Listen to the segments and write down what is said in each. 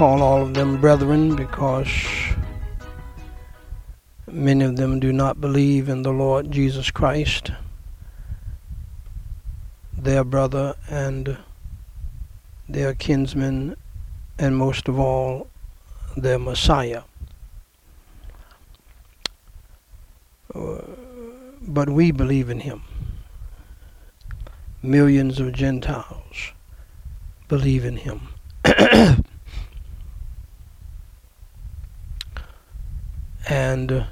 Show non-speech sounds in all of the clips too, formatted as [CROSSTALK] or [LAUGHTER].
call all of them brethren because many of them do not believe in the Lord Jesus Christ, their brother and their kinsman, and most of all, their Messiah. Uh, but we believe in him. Millions of Gentiles believe in him. [CLEARS THROAT] and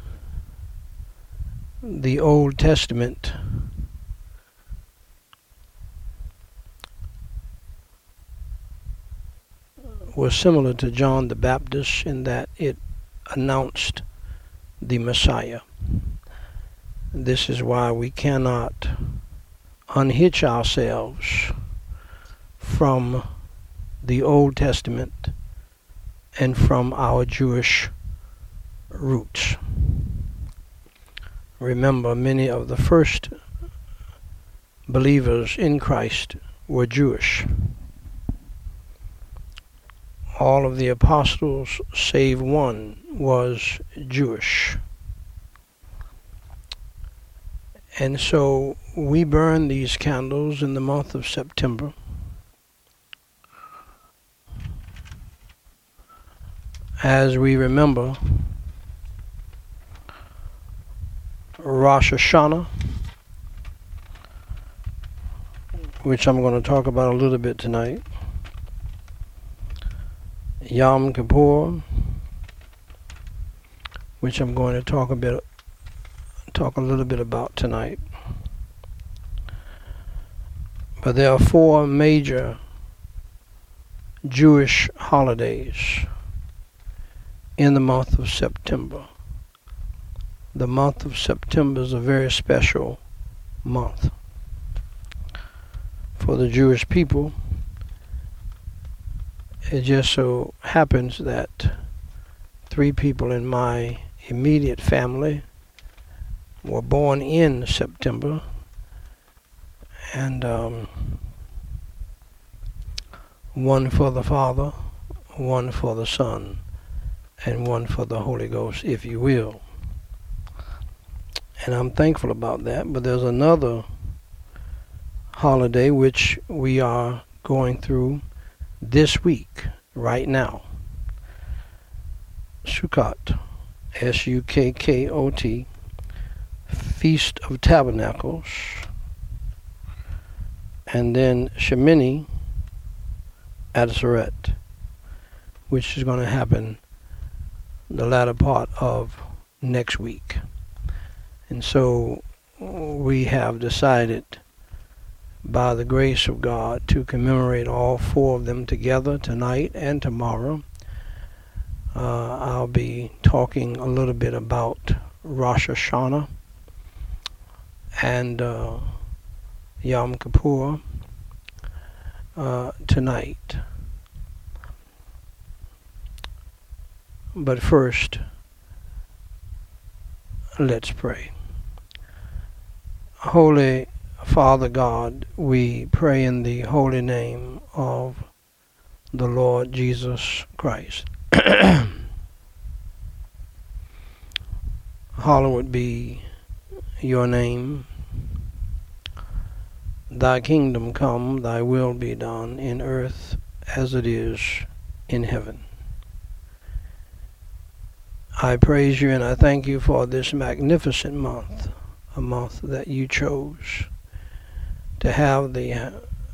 the Old Testament was similar to John the Baptist in that it announced the Messiah. This is why we cannot unhitch ourselves from the Old Testament and from our Jewish roots. Remember, many of the first believers in Christ were Jewish. All of the apostles, save one, was Jewish. And so we burn these candles in the month of September. As we remember Rosh Hashanah, which I'm going to talk about a little bit tonight. Yom Kippur, which I'm going to talk a bit talk a little bit about tonight. But there are four major Jewish holidays in the month of September. The month of September is a very special month for the Jewish people. It just so happens that three people in my immediate family were born in September, and um, one for the Father, one for the Son, and one for the Holy Ghost, if you will. And I'm thankful about that. But there's another holiday which we are going through this week, right now. Sukkot, S U K K O T, Feast of Tabernacles, and then Shemini Atzeret, which is going to happen the latter part of next week. And so we have decided by the grace of God to commemorate all four of them together tonight and tomorrow. Uh, I'll be talking a little bit about Rosh Hashanah and uh, Yom Kippur uh, tonight. But first, let's pray. Holy Father God, we pray in the holy name of the Lord Jesus Christ. [COUGHS] Hallowed be your name. Thy kingdom come, thy will be done in earth as it is in heaven. I praise you and I thank you for this magnificent month, a month that you chose to have the uh,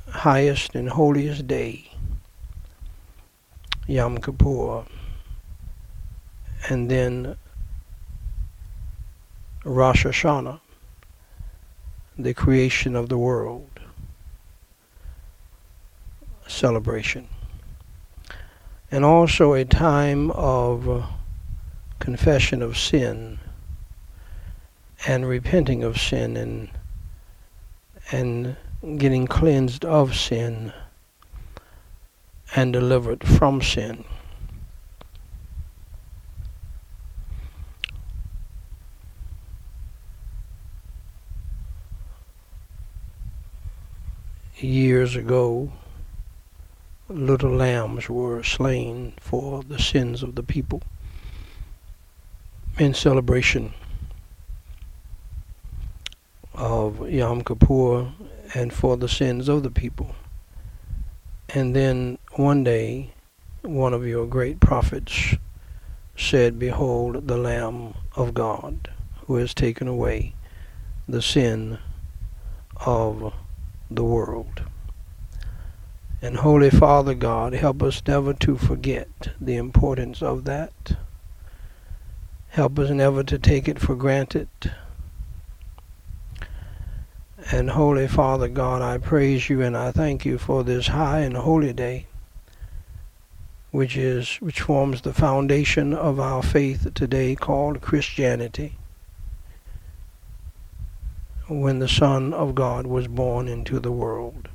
highest and holiest day, Yom Kippur, and then Rosh Hashanah, the creation of the world celebration. And also a time of confession of sin and repenting of sin and and getting cleansed of sin and delivered from sin. years ago, little lambs were slain for the sins of the people in celebration of Yom Kippur and for the sins of the people. And then one day, one of your great prophets said, Behold, the Lamb of God who has taken away the sin of the world. And Holy Father God, help us never to forget the importance of that. Help us never to take it for granted. And Holy Father God, I praise you and I thank you for this high and holy day, which is which forms the foundation of our faith today called Christianity. When the Son of God was born into the world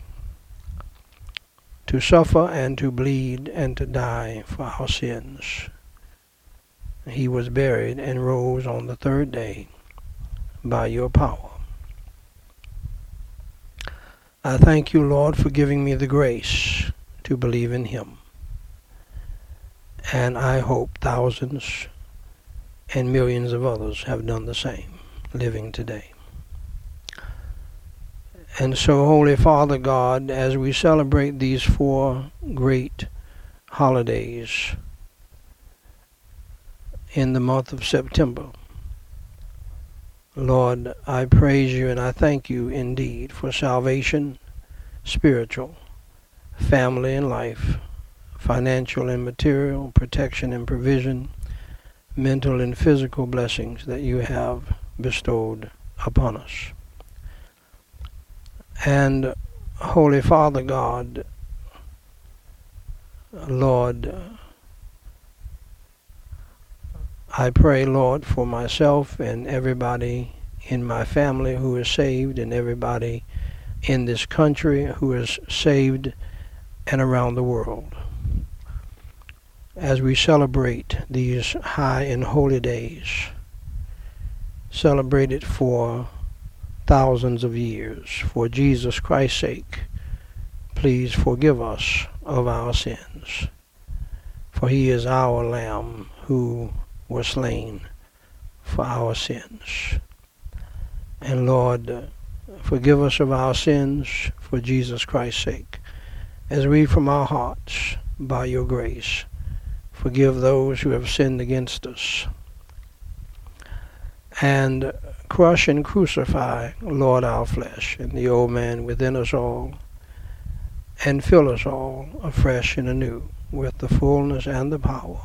to suffer and to bleed and to die for our sins. He was buried and rose on the third day by your power. I thank you, Lord, for giving me the grace to believe in him. And I hope thousands and millions of others have done the same, living today. And so, Holy Father God, as we celebrate these four great holidays in the month of September, Lord, I praise you and I thank you indeed for salvation, spiritual, family and life, financial and material, protection and provision, mental and physical blessings that you have bestowed upon us. And Holy Father God, Lord, I pray, Lord, for myself and everybody in my family who is saved and everybody in this country who is saved and around the world. As we celebrate these high and holy days, celebrated for thousands of years. For Jesus Christ's sake, please forgive us of our sins. For he is our Lamb who was slain for our sins. And Lord, forgive us of our sins for Jesus Christ's sake, as we from our hearts, by your grace, forgive those who have sinned against us. And crush and crucify, Lord, our flesh and the old man within us all, and fill us all afresh and anew with the fullness and the power,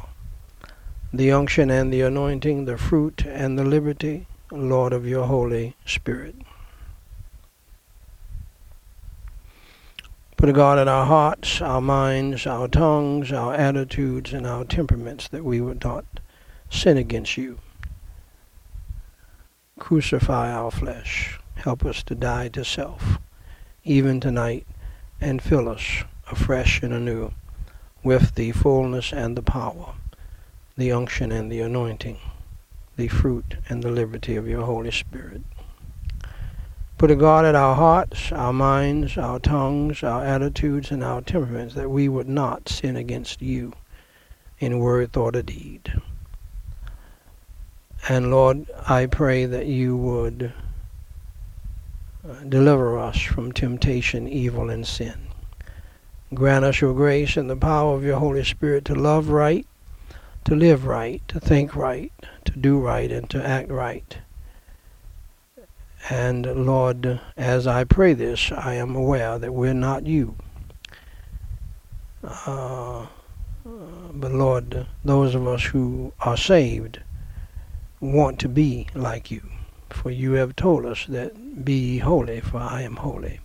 the unction and the anointing, the fruit and the liberty, Lord, of your Holy Spirit. Put a God in our hearts, our minds, our tongues, our attitudes, and our temperaments that we would not sin against you crucify our flesh. Help us to die to self, even tonight, and fill us afresh and anew with the fullness and the power, the unction and the anointing, the fruit and the liberty of your Holy Spirit. Put a guard at our hearts, our minds, our tongues, our attitudes, and our temperaments that we would not sin against you in word, thought, or deed. And Lord, I pray that you would uh, deliver us from temptation, evil, and sin. Grant us your grace and the power of your Holy Spirit to love right, to live right, to think right, to do right, and to act right. And Lord, as I pray this, I am aware that we're not you. Uh, but Lord, those of us who are saved, want to be like you. For you have told us that be holy, for I am holy.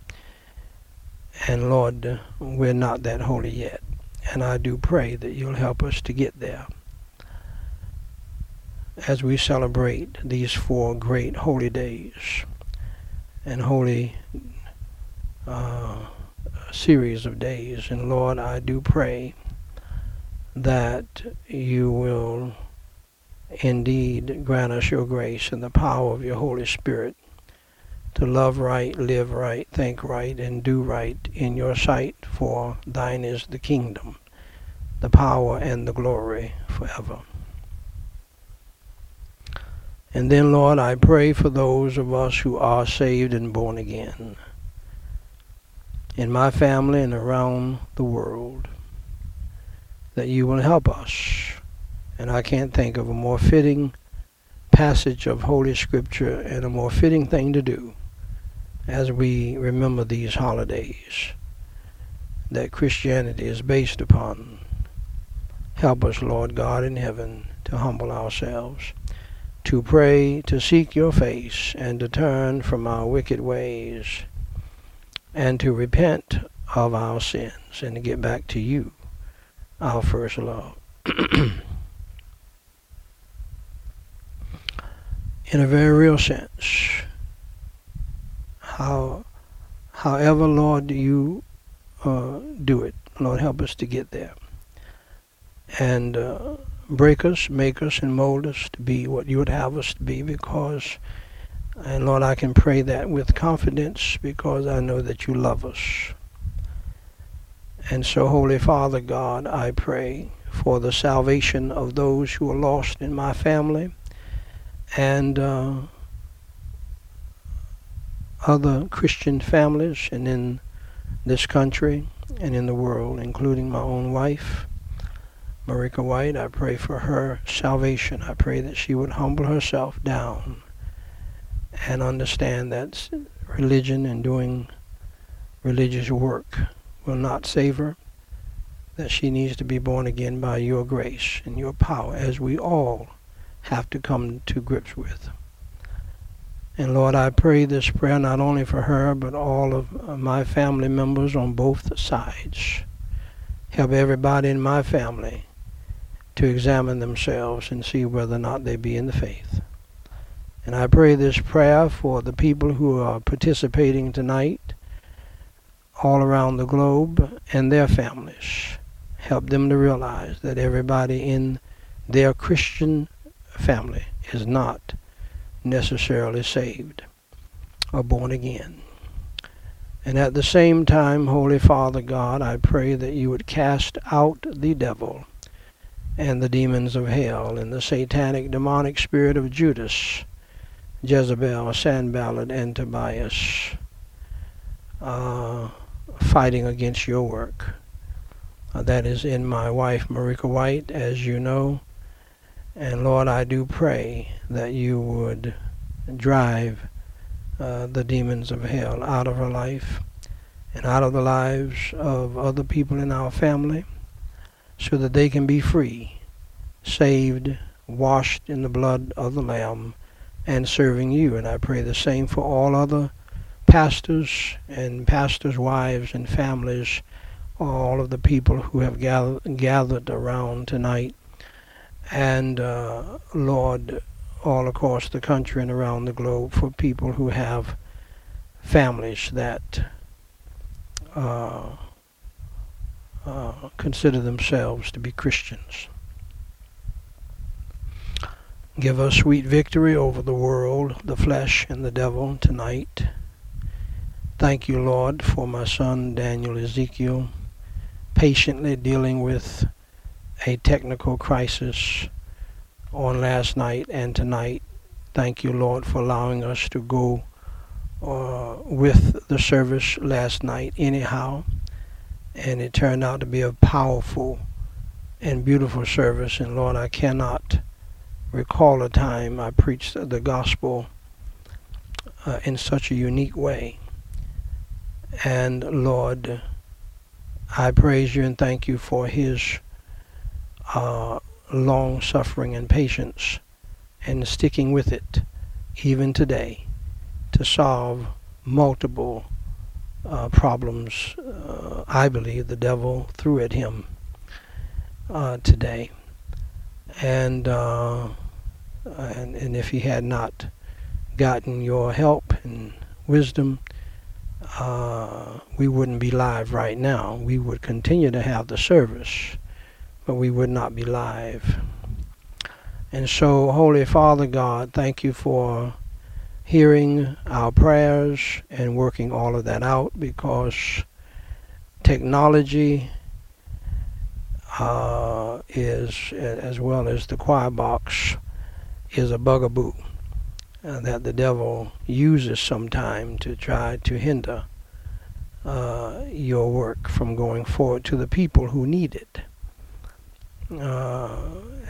And Lord, we're not that holy yet. And I do pray that you'll help us to get there. As we celebrate these four great holy days and holy uh, series of days. And Lord, I do pray that you will indeed grant us your grace and the power of your Holy Spirit to love right, live right, think right, and do right in your sight, for thine is the kingdom, the power, and the glory forever. And then, Lord, I pray for those of us who are saved and born again in my family and around the world that you will help us. And I can't think of a more fitting passage of Holy Scripture and a more fitting thing to do as we remember these holidays that Christianity is based upon. Help us, Lord God in heaven, to humble ourselves, to pray, to seek your face, and to turn from our wicked ways, and to repent of our sins, and to get back to you, our first love. [CLEARS THROAT] in a very real sense, how, however, Lord, you uh, do it. Lord, help us to get there. And uh, break us, make us, and mold us to be what you would have us to be because, and Lord, I can pray that with confidence because I know that you love us. And so, Holy Father God, I pray for the salvation of those who are lost in my family and uh, other Christian families and in this country and in the world, including my own wife, Marika White. I pray for her salvation. I pray that she would humble herself down and understand that religion and doing religious work will not save her, that she needs to be born again by your grace and your power, as we all have to come to grips with. And Lord, I pray this prayer not only for her, but all of uh, my family members on both sides. Help everybody in my family to examine themselves and see whether or not they be in the faith. And I pray this prayer for the people who are participating tonight all around the globe and their families. Help them to realize that everybody in their Christian family is not necessarily saved or born again. And at the same time, Holy Father God, I pray that you would cast out the devil and the demons of hell and the satanic demonic spirit of Judas, Jezebel, Sanballat, and Tobias, uh, fighting against your work. Uh, that is in my wife, Marika White, as you know. And Lord, I do pray that you would drive uh, the demons of hell out of her life and out of the lives of other people in our family so that they can be free, saved, washed in the blood of the Lamb, and serving you. And I pray the same for all other pastors and pastors' wives and families, all of the people who have gathered, gathered around tonight and uh, Lord, all across the country and around the globe for people who have families that uh, uh, consider themselves to be Christians. Give us sweet victory over the world, the flesh, and the devil tonight. Thank you, Lord, for my son Daniel Ezekiel patiently dealing with a technical crisis on last night and tonight. Thank you, Lord, for allowing us to go uh, with the service last night, anyhow. And it turned out to be a powerful and beautiful service. And Lord, I cannot recall a time I preached the gospel uh, in such a unique way. And Lord, I praise you and thank you for his uh, long suffering and patience and sticking with it even today to solve multiple uh, problems uh, I believe the devil threw at him uh, today. And, uh, and, and if he had not gotten your help and wisdom, uh, we wouldn't be live right now. We would continue to have the service but we would not be live. And so, Holy Father God, thank you for hearing our prayers and working all of that out because technology uh, is, as well as the choir box, is a bugaboo uh, that the devil uses sometime to try to hinder uh, your work from going forward to the people who need it. Uh,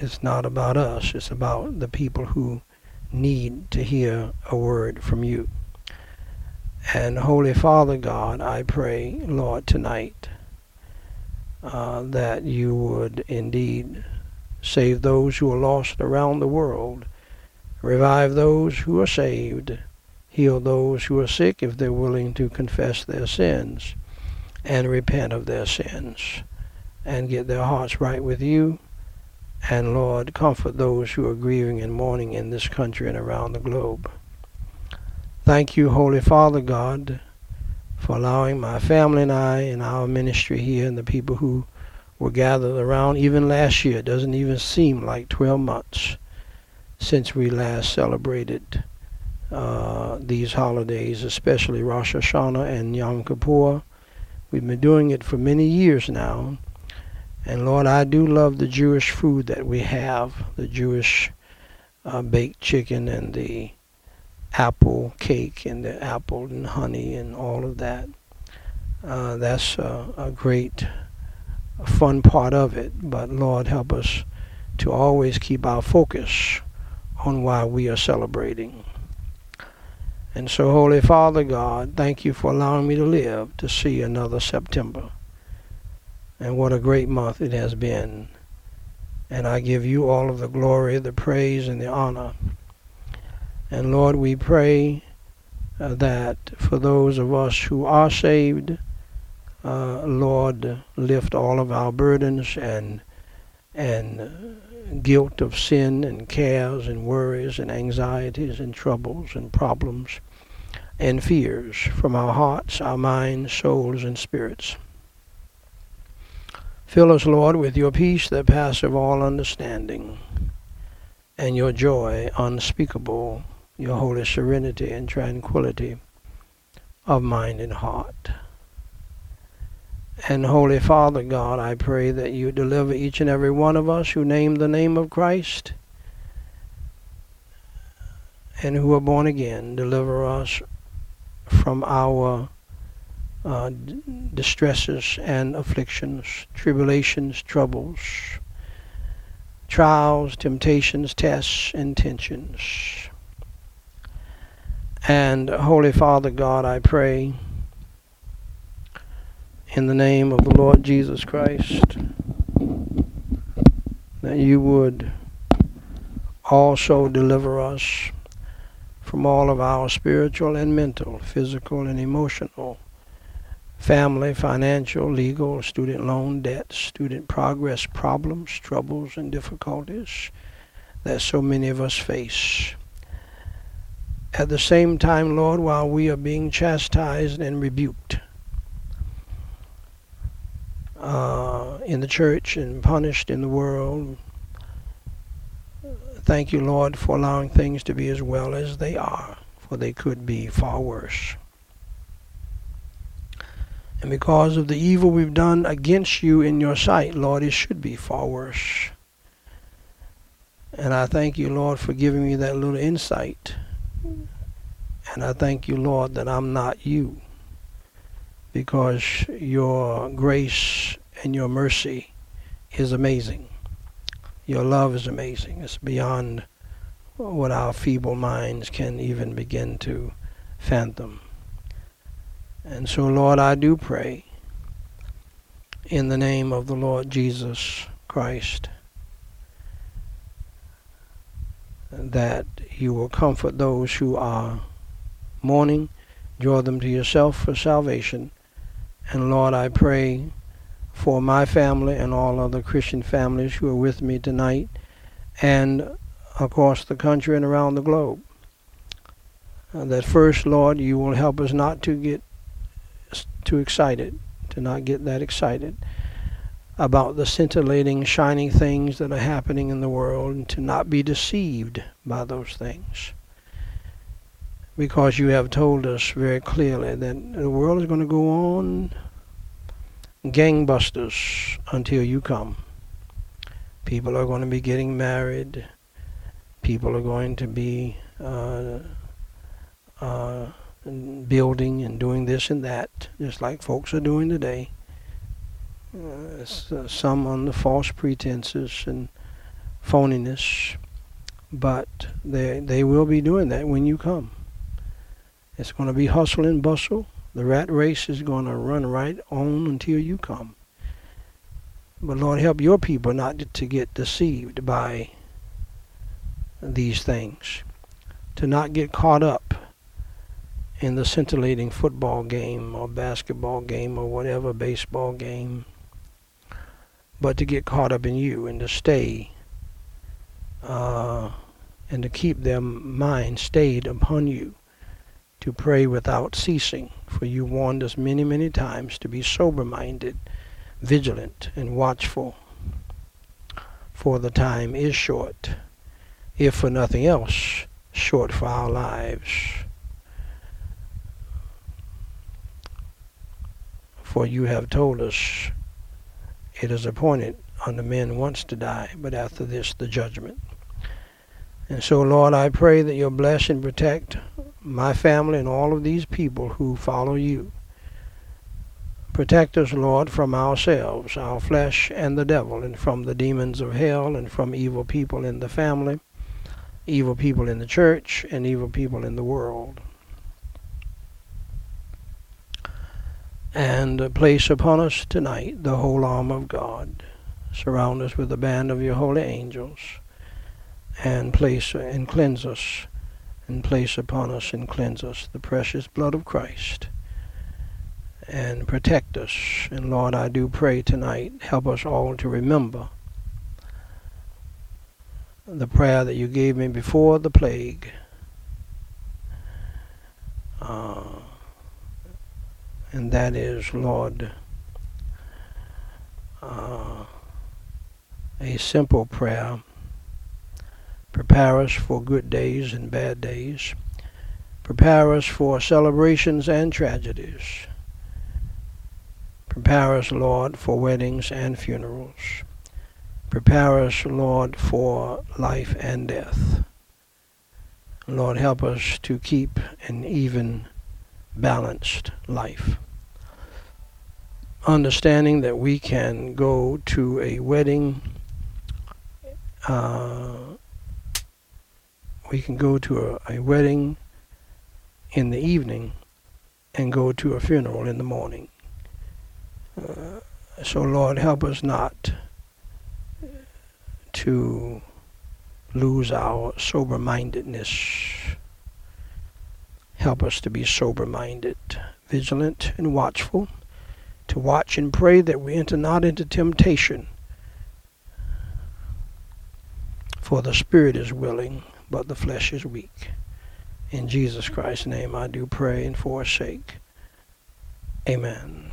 it's not about us, it's about the people who need to hear a word from you. And Holy Father God, I pray, Lord, tonight uh, that you would indeed save those who are lost around the world, revive those who are saved, heal those who are sick if they're willing to confess their sins and repent of their sins and get their hearts right with you. And Lord, comfort those who are grieving and mourning in this country and around the globe. Thank you, Holy Father God, for allowing my family and I and our ministry here and the people who were gathered around even last year. It doesn't even seem like 12 months since we last celebrated uh, these holidays, especially Rosh Hashanah and Yom Kippur. We've been doing it for many years now. And Lord, I do love the Jewish food that we have, the Jewish uh, baked chicken and the apple cake and the apple and honey and all of that. Uh, that's a, a great, a fun part of it. But Lord, help us to always keep our focus on why we are celebrating. And so, Holy Father God, thank you for allowing me to live to see another September. And what a great month it has been. And I give you all of the glory, the praise, and the honor. And Lord, we pray uh, that for those of us who are saved, uh, Lord, lift all of our burdens and and guilt of sin and cares and worries and anxieties and troubles and problems and fears from our hearts, our minds, souls, and spirits. Fill us, Lord, with your peace that passeth all understanding, and your joy unspeakable, your holy serenity and tranquility of mind and heart. And Holy Father God, I pray that you deliver each and every one of us who name the name of Christ and who are born again. Deliver us from our uh, distresses and afflictions, tribulations, troubles, trials, temptations, tests, and tensions. And Holy Father God, I pray in the name of the Lord Jesus Christ that you would also deliver us from all of our spiritual and mental, physical and emotional, family, financial, legal, student loan debts, student progress problems, troubles, and difficulties that so many of us face. At the same time, Lord, while we are being chastised and rebuked, uh, in the church and punished in the world. Thank you, Lord, for allowing things to be as well as they are, for they could be far worse. And because of the evil we've done against you in your sight, Lord, it should be far worse. And I thank you, Lord, for giving me that little insight. And I thank you, Lord, that I'm not you because your grace and your mercy is amazing. Your love is amazing. It's beyond what our feeble minds can even begin to fathom. And so, Lord, I do pray in the name of the Lord Jesus Christ that you will comfort those who are mourning, draw them to yourself for salvation, and Lord, I pray for my family and all other Christian families who are with me tonight and across the country and around the globe. Uh, that first, Lord, you will help us not to get too excited, to not get that excited about the scintillating, shining things that are happening in the world, and to not be deceived by those things. because you have told us very clearly that the world is going to go on gangbusters until you come. People are going to be getting married. People are going to be uh, uh, building and doing this and that, just like folks are doing today. Uh, some on the false pretenses and phoniness, but they they will be doing that when you come. It's going to be hustle and bustle. The rat race is going to run right on until you come. But Lord, help your people not to get deceived by these things, to not get caught up in the scintillating football game or basketball game or whatever baseball game, but to get caught up in you and to stay uh, and to keep their mind stayed upon you, to pray without ceasing. For you warned us many, many times to be sober minded, vigilant, and watchful. For the time is short, if for nothing else, short for our lives. For you have told us it is appointed unto men once to die, but after this the judgment. And so, Lord, I pray that you'll bless and protect my family and all of these people who follow you. Protect us, Lord, from ourselves, our flesh, and the devil, and from the demons of hell, and from evil people in the family, evil people in the church, and evil people in the world. And place upon us tonight the whole arm of God. Surround us with the band of your holy angels, and place and cleanse us, and place upon us and cleanse us the precious blood of Christ, and protect us. And Lord, I do pray tonight, help us all to remember the prayer that you gave me before the plague. Uh, and that is, Lord, uh, a simple prayer. Prepare us for good days and bad days. Prepare us for celebrations and tragedies. Prepare us, Lord, for weddings and funerals. Prepare us, Lord, for life and death. Lord, help us to keep an even balanced life. Understanding that we can go to a wedding, uh, we can go to a, a wedding in the evening and go to a funeral in the morning. Uh, so, Lord, help us not to lose our sober mindedness Help us to be sober minded, vigilant, and watchful, to watch and pray that we enter not into temptation. For the spirit is willing, but the flesh is weak. In Jesus Christ's name I do pray and forsake. Amen.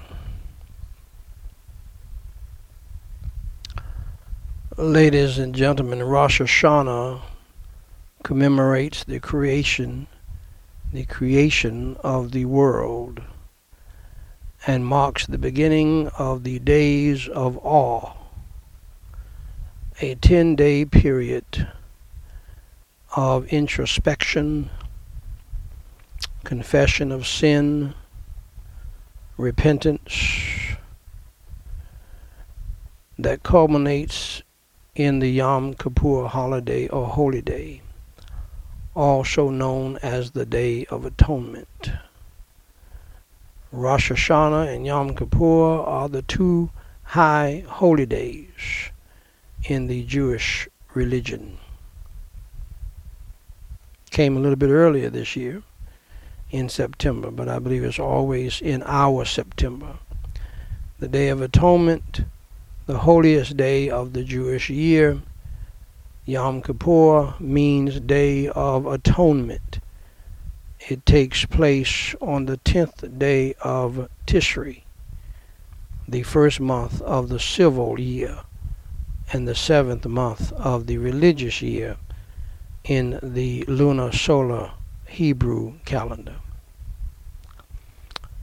Ladies and gentlemen, Rosh Hashanah commemorates the creation the creation of the world and marks the beginning of the days of awe, a 10 day period of introspection, confession of sin, repentance that culminates in the Yom Kippur holiday or holy day also known as the Day of Atonement. Rosh Hashanah and Yom Kippur are the two high holy days in the Jewish religion. Came a little bit earlier this year in September, but I believe it's always in our September. The Day of Atonement, the holiest day of the Jewish year, Yom Kippur means Day of Atonement. It takes place on the 10th day of Tishri, the first month of the civil year, and the seventh month of the religious year in the lunar solar Hebrew calendar.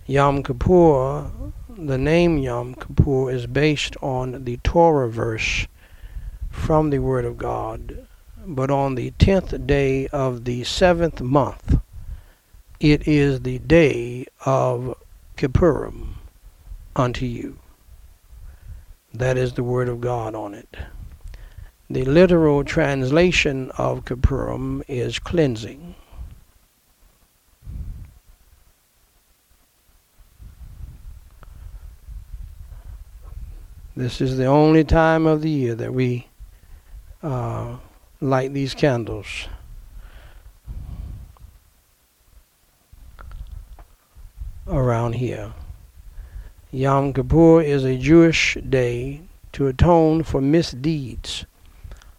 Yom Kippur, the name Yom Kippur is based on the Torah verse from the Word of God. But on the tenth day of the seventh month, it is the day of Kippurim unto you. That is the Word of God on it. The literal translation of Kippurim is cleansing. This is the only time of the year that we uh, light these candles. Around here. Yom Kippur is a Jewish day to atone for misdeeds,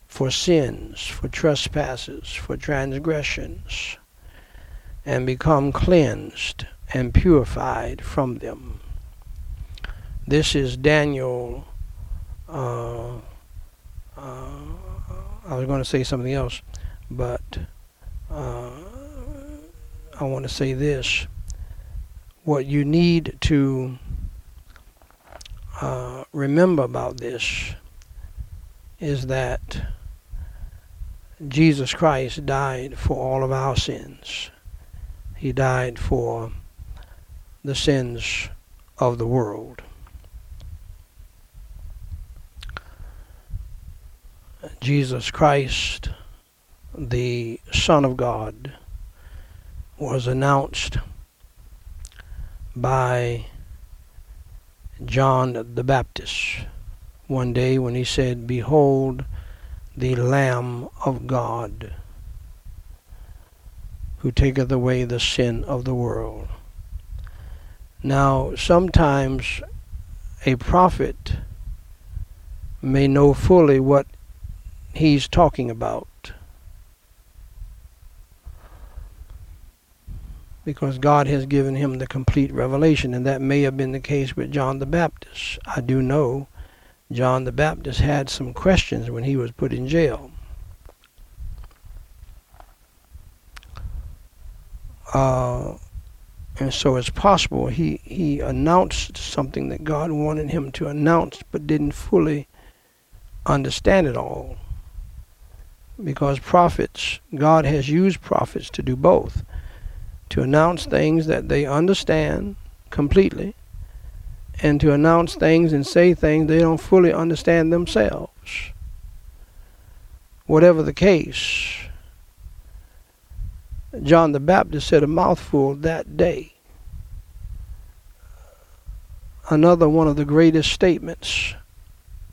for sins, for trespasses, for transgressions, and become cleansed and purified from them. This is Daniel. Uh, uh, I was going to say something else, but uh, I want to say this. What you need to uh, remember about this is that Jesus Christ died for all of our sins. He died for the sins of the world. Jesus Christ, the Son of God, was announced by John the Baptist one day when he said, Behold the Lamb of God who taketh away the sin of the world. Now, sometimes a prophet may know fully what he's talking about. Because God has given him the complete revelation, and that may have been the case with John the Baptist. I do know John the Baptist had some questions when he was put in jail. Uh, and so it's possible he, he announced something that God wanted him to announce but didn't fully understand it all because prophets, God has used prophets to do both to announce things that they understand completely and to announce things and say things they don't fully understand themselves. Whatever the case, John the Baptist said a mouthful that day. Another one of the greatest statements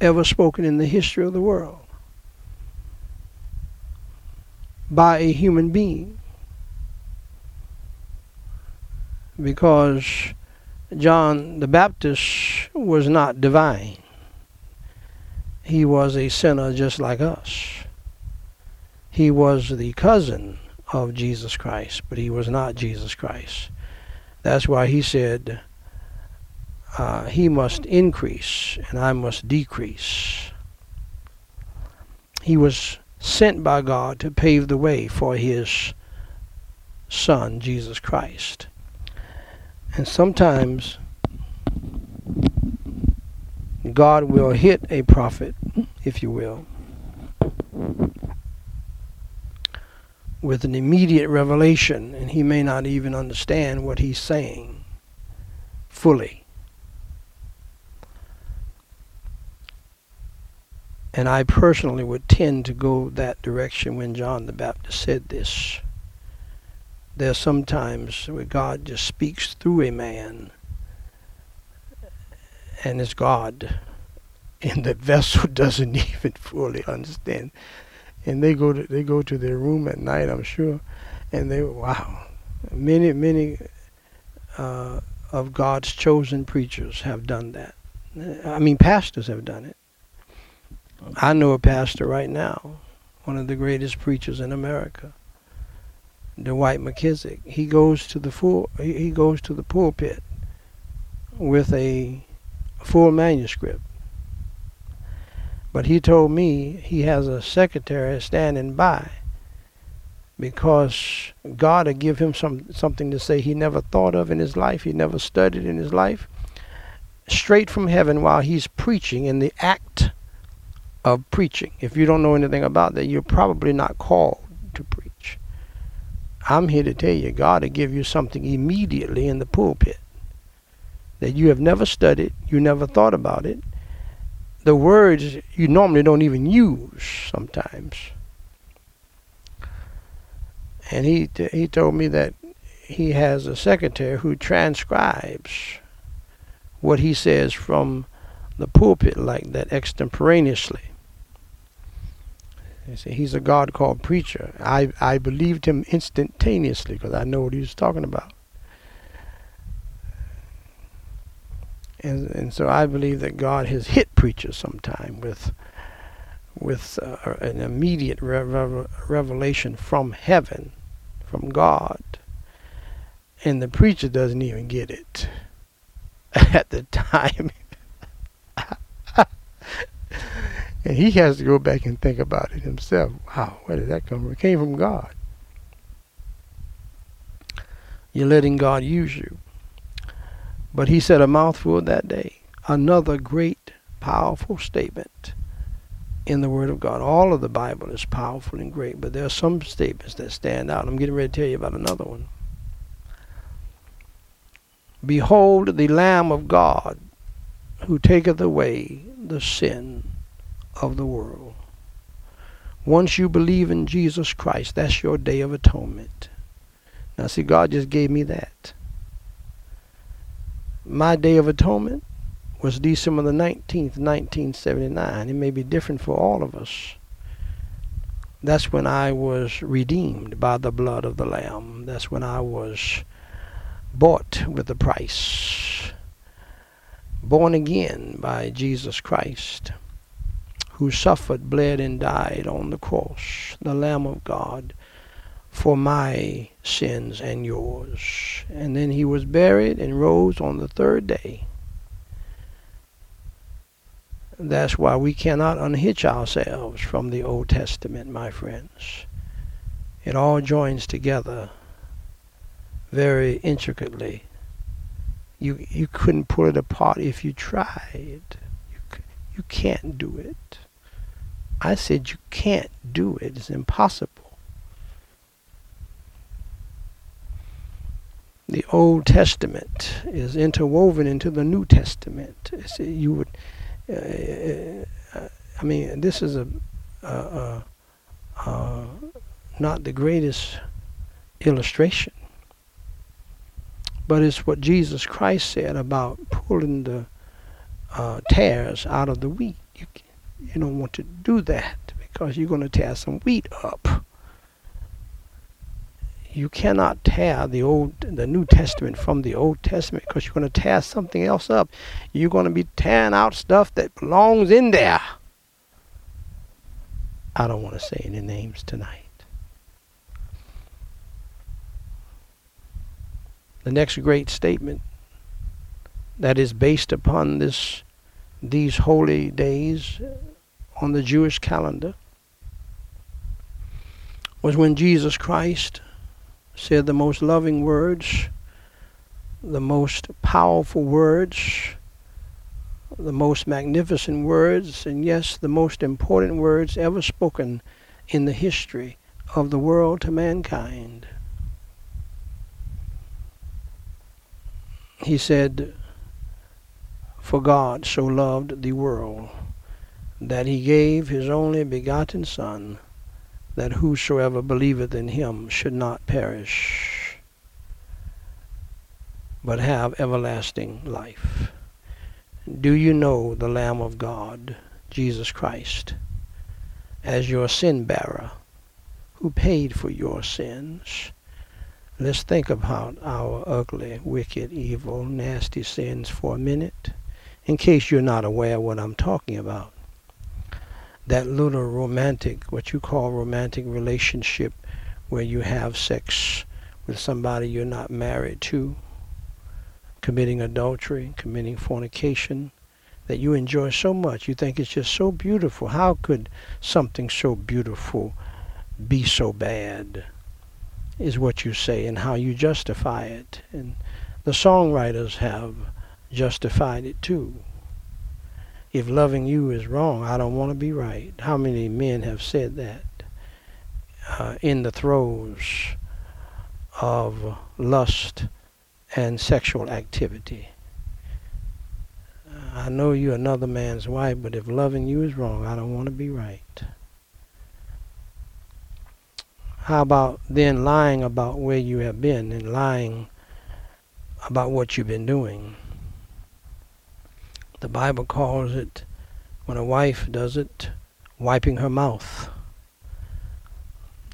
ever spoken in the history of the world by a human being. Because John the Baptist was not divine. He was a sinner just like us. He was the cousin of Jesus Christ, but he was not Jesus Christ. That's why he said, uh, He must increase and I must decrease. He was sent by God to pave the way for his son, Jesus Christ. And sometimes God will hit a prophet, if you will, with an immediate revelation, and he may not even understand what he's saying fully. And I personally would tend to go that direction when John the Baptist said this. There are some times where God just speaks through a man, and it's God, [LAUGHS] and the vessel [LAUGHS] doesn't [LAUGHS] even fully understand. And they go to they go to their room at night, I'm sure, and they wow, many many uh, of God's chosen preachers have done that. I mean, pastors have done it I know a pastor right now, one of the greatest preachers in America, Dwight McKissic. He goes to the full he goes to the pulpit with a full manuscript. But he told me he has a secretary standing by because God had give him some something to say he never thought of in his life, he never studied in his life. Straight from heaven while he's preaching in the act of preaching. If you don't know anything about that, you're probably not called to preach. I'm here to tell you, God will give you something immediately in the pulpit that you have never studied, you never thought about it. The words you normally don't even use sometimes. And he he told me that he has a secretary who transcribes what he says from the pulpit like that extemporaneously. He's a God called preacher. I, I believed him instantaneously because I know what he was talking about. And, and so I believe that God has hit preachers sometime with with uh, an immediate revelation from heaven, from God. And the preacher doesn't even get it [LAUGHS] at the time. [LAUGHS] and he has to go back and think about it himself. Wow, where did that come from? It came from God. You're letting God use you. But he said a mouthful that day. Another great, powerful statement in the Word of God. All of the Bible is powerful and great, but there are some statements that stand out. I'm getting ready to tell you about another one. Behold the Lamb of God who taketh away the sin of the world. Once you believe in Jesus Christ, that's your day of atonement. Now, see, God just gave me that. My day of atonement was December the 19th, 1979. It may be different for all of us. That's when I was redeemed by the blood of the Lamb. That's when I was bought with a price. Born again by Jesus Christ who suffered, bled, and died on the cross, the Lamb of God, for my sins and yours. And then he was buried and rose on the third day. That's why we cannot unhitch ourselves from the Old Testament, my friends. It all joins together very intricately. You you couldn't pull it apart if you tried. You you can't do it. I said, You can't do it. It's impossible. The Old Testament is interwoven into the New Testament. You would, uh, uh, I mean, this is a, not the greatest illustration, but it's what Jesus Christ said about pulling the uh, tares out of the wheat. You, you don't want to do that because you're going to tear some wheat up. You cannot tear the old, the New Testament from the Old Testament because you're going to tear something else up. You're going to be tearing out stuff that belongs in there. I don't want to say any names tonight. The next great statement that is based upon this these holy days on the Jewish calendar was when Jesus Christ said the most loving words, the most powerful words, the most magnificent words, and yes, the most important words ever spoken in the history of the world to mankind. He said, For God so loved the world that he gave his only begotten Son, that whosoever believeth in him should not perish, but have everlasting life. Do you know the Lamb of God, Jesus Christ, as your sin bearer, who paid for your sins? Let's think about our ugly, wicked, evil, nasty sins for a minute, in case you're not aware what I'm talking about that little romantic, what you call romantic relationship, where you have sex with somebody you're not married to, committing adultery, committing fornication, that you enjoy so much. You think it's just so beautiful. How could something so beautiful be so bad? is what you say and how you justify it. And the songwriters have justified it too. If loving you is wrong, I don't want to be right. How many men have said that uh, in the throes of lust and sexual activity? I know you're another man's wife, but if loving you is wrong, I don't want to be right. How about then lying about where you have been and lying about what you've been doing? The Bible calls it, when a wife does it, wiping her mouth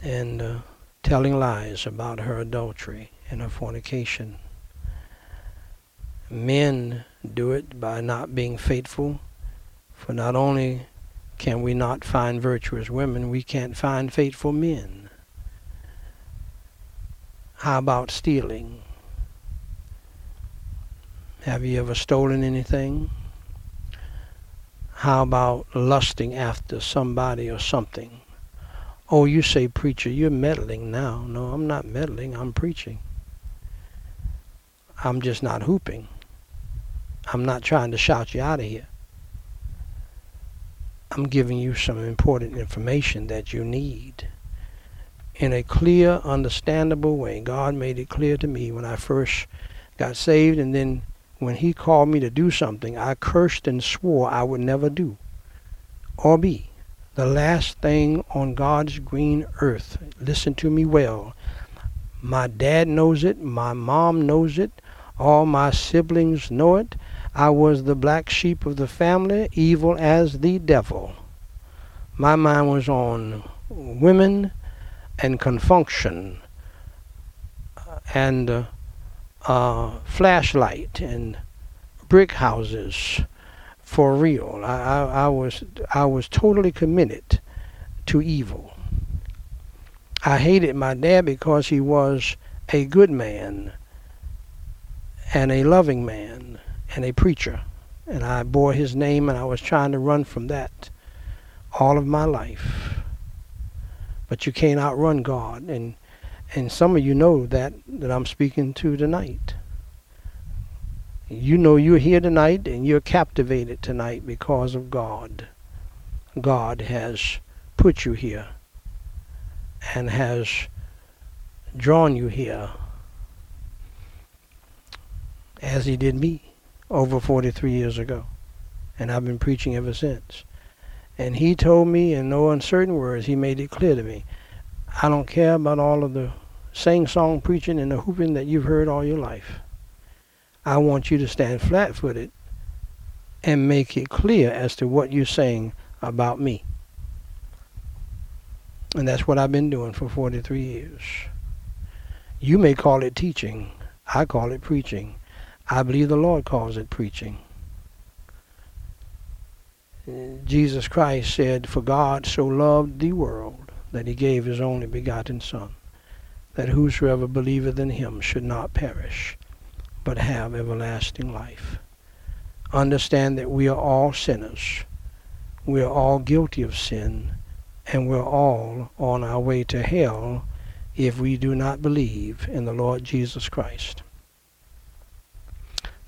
and uh, telling lies about her adultery and her fornication. Men do it by not being faithful, for not only can we not find virtuous women, we can't find faithful men. How about stealing? Have you ever stolen anything? How about lusting after somebody or something? Oh, you say, preacher, you're meddling now. No, I'm not meddling, I'm preaching. I'm just not hooping. I'm not trying to shout you out of here. I'm giving you some important information that you need in a clear, understandable way. God made it clear to me when I first got saved, and then when He called me to do something, I cursed and swore I would never do or be. The last thing on God's green earth. Listen to me well. My dad knows it, my mom knows it, all my siblings know it. I was the black sheep of the family, evil as the devil. My mind was on women and Con Funk Shun and uh, uh, flashlight and brick houses for real. I, I, I, was I was totally committed to evil. I hated my dad because he was a good man and a loving man and a preacher. And I bore his name and I was trying to run from that all of my life but you can't outrun God. And and some of you know that that I'm speaking to tonight. You know you're here tonight and you're captivated tonight because of God. God has put you here and has drawn you here as he did me over 43 years ago. And I've been preaching ever since. And he told me in no uncertain words, he made it clear to me, I don't care about all of the sing song preaching and the hooping that you've heard all your life. I want you to stand flat footed and make it clear as to what you're saying about me. And that's what I've been doing for 43 years. You may call it teaching. I call it preaching. I believe the Lord calls it preaching. Jesus Christ said, For God so loved the world that he gave his only begotten Son, that whosoever believeth in him should not perish, but have everlasting life. Understand that we are all sinners. We are all guilty of sin, and we're all on our way to hell if we do not believe in the Lord Jesus Christ.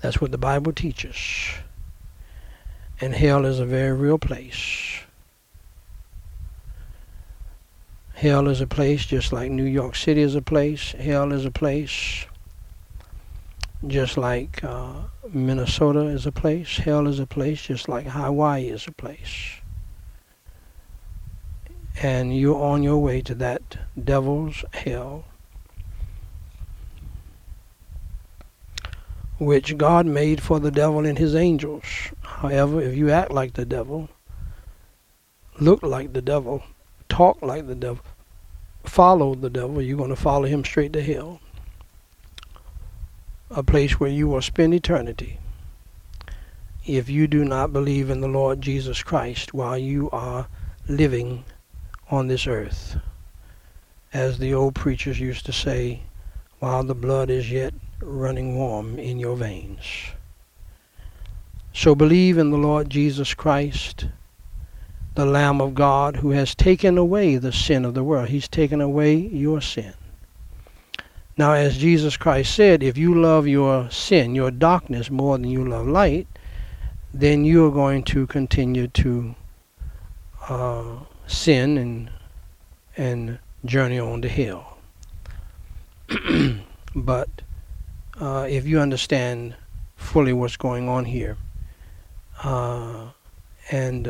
That's what the Bible teaches. And hell is a very real place. Hell is a place just like New York City is a place. Hell is a place just like uh, Minnesota is a place. Hell is a place just like Hawaii is a place. And you're on your way to that devil's hell which God made for the devil and his angels. However, if you act like the devil, look like the devil, talk like the devil, follow the devil, you're going to follow him straight to hell. A place where you will spend eternity if you do not believe in the Lord Jesus Christ while you are living on this earth. As the old preachers used to say, while the blood is yet running warm in your veins. So believe in the Lord Jesus Christ, the Lamb of God, who has taken away the sin of the world. He's taken away your sin. Now, as Jesus Christ said, if you love your sin, your darkness, more than you love light, then you are going to continue to uh, sin and and journey on to hell. [CLEARS THROAT] but uh, if you understand fully what's going on here, uh, and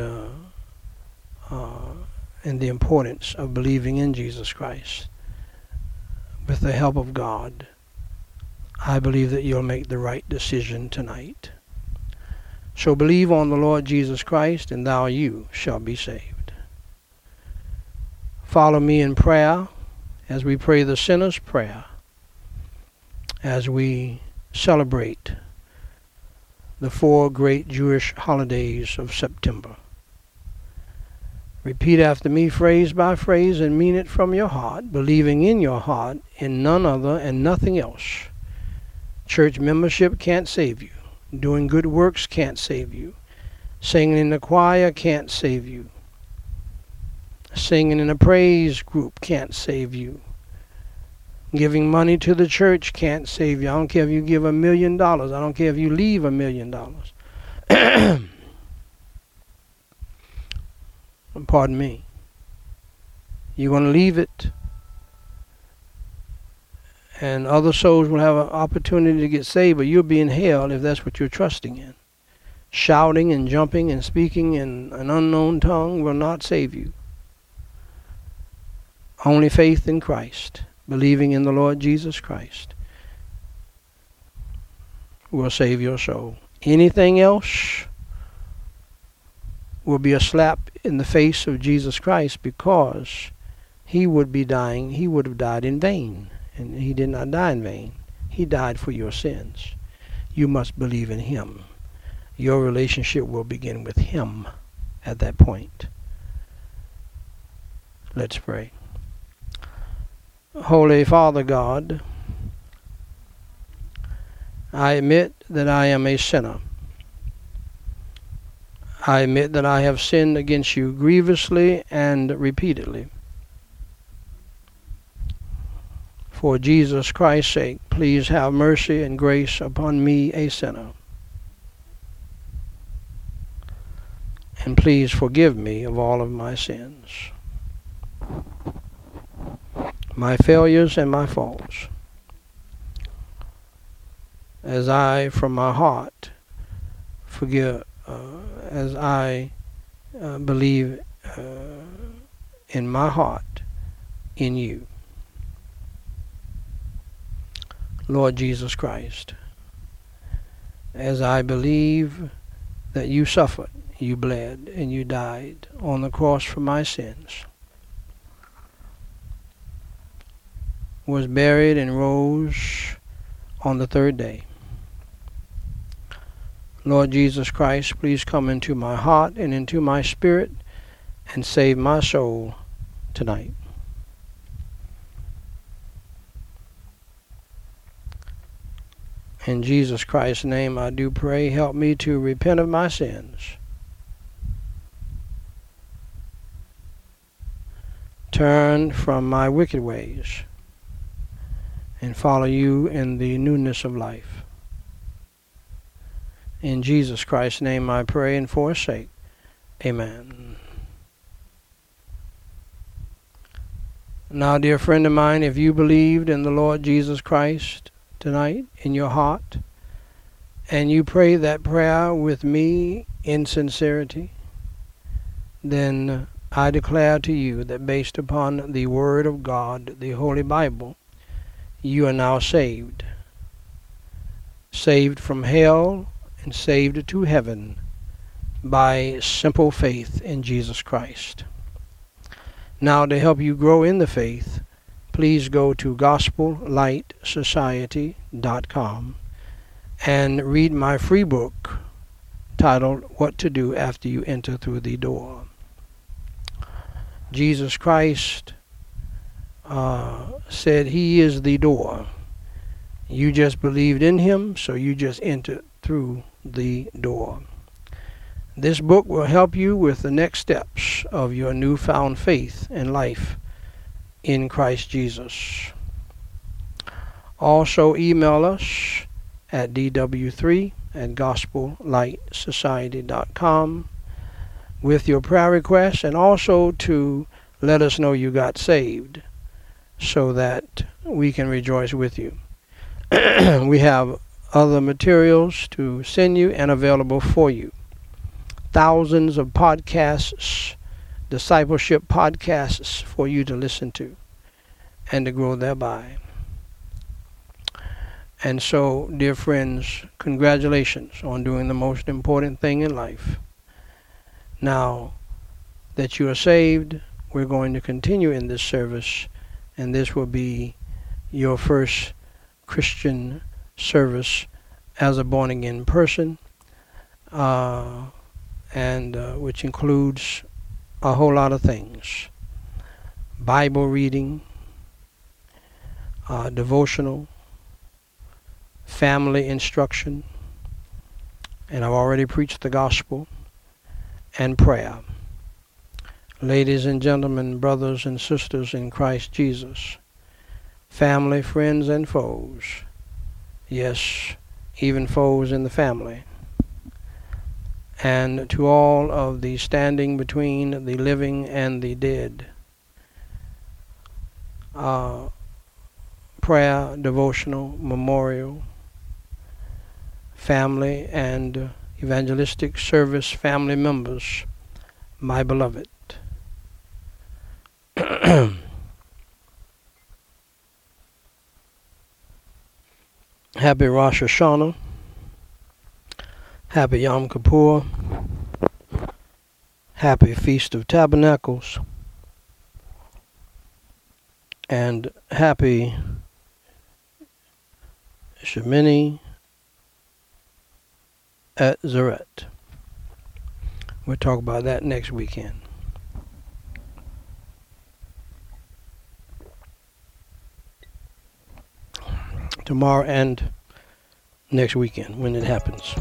uh, and the importance of believing in Jesus Christ, with the help of God, I believe that you'll make the right decision tonight. So believe on the Lord Jesus Christ, and thou you shall be saved. Follow me in prayer as we pray the sinner's prayer, as we celebrate the four great Jewish holidays of September. Repeat after me, phrase by phrase, and mean it from your heart, believing in your heart in none other and nothing else. Church membership can't save you. Doing good works can't save you. Singing in the choir can't save you. Singing in a praise group can't save you. Giving money to the church can't save you. I don't care if you give a million dollars. I don't care if you leave a million dollars. [CLEARS THROAT] Pardon me. You're going to leave it, and other souls will have an opportunity to get saved, but you'll be in hell if that's what you're trusting in. Shouting and jumping and speaking in an unknown tongue will not save you. Only faith in Christ, believing in the Lord Jesus Christ, will save your soul. Anything else will be a slap in the face of Jesus Christ because he would be dying, he would have died in vain. And he did not die in vain. He died for your sins. You must believe in him. Your relationship will begin with him at that point. Let's pray. Holy Father God, I admit that I am a sinner. I admit that I have sinned against you grievously and repeatedly. For Jesus Christ's sake, please have mercy and grace upon me, a sinner. And please forgive me of all of my sins, my failures and my faults. As I, from my heart, forgive uh, as I uh, believe uh, in my heart in you. Lord Jesus Christ, as I believe that you suffered, you bled, and you died on the cross for my sins, was buried and rose on the third day. Lord Jesus Christ, please come into my heart and into my spirit and save my soul tonight. In Jesus Christ's name I do pray, help me to repent of my sins. Turn from my wicked ways and follow you in the newness of life. In Jesus Christ's name I pray and forsake. Amen. Now, dear friend of mine, if you believed in the Lord Jesus Christ tonight in your heart, and you pray that prayer with me in sincerity, then I declare to you that based upon the Word of God, the Holy Bible, you are now saved. Saved from hell and saved to heaven by simple faith in Jesus Christ. Now, to help you grow in the faith, please go to gospellightsociety.com and read my free book titled What to Do After You Enter Through the Door. Jesus Christ uh, said He is the door. You just believed in Him, so you just entered through the door. This book will help you with the next steps of your newfound faith and life in Christ Jesus. Also, email us at dw3 at gospellightsociety.com with your prayer requests and also to let us know you got saved so that we can rejoice with you. [CLEARS THROAT] we have other materials to send you and available for you. Thousands of podcasts, discipleship podcasts for you to listen to and to grow thereby. And so, dear friends, congratulations on doing the most important thing in life. Now that you are saved, we're going to continue in this service, and this will be your first Christian service as a born again person, uh, and uh, which includes a whole lot of things Bible reading, uh, devotional, family instruction, and I've already preached the gospel, and prayer. Ladies and gentlemen, brothers and sisters in Christ Jesus, family, friends, and foes, yes, even foes in the family, and to all of the standing between the living and the dead. Uh, prayer, devotional, memorial, family, and evangelistic service family members, my beloved. [CLEARS THROAT] Happy Rosh Hashanah. Happy Yom Kippur. Happy Feast of Tabernacles. And happy Shemini Atzeret. We'll talk about that next weekend. Tomorrow and next weekend when it happens.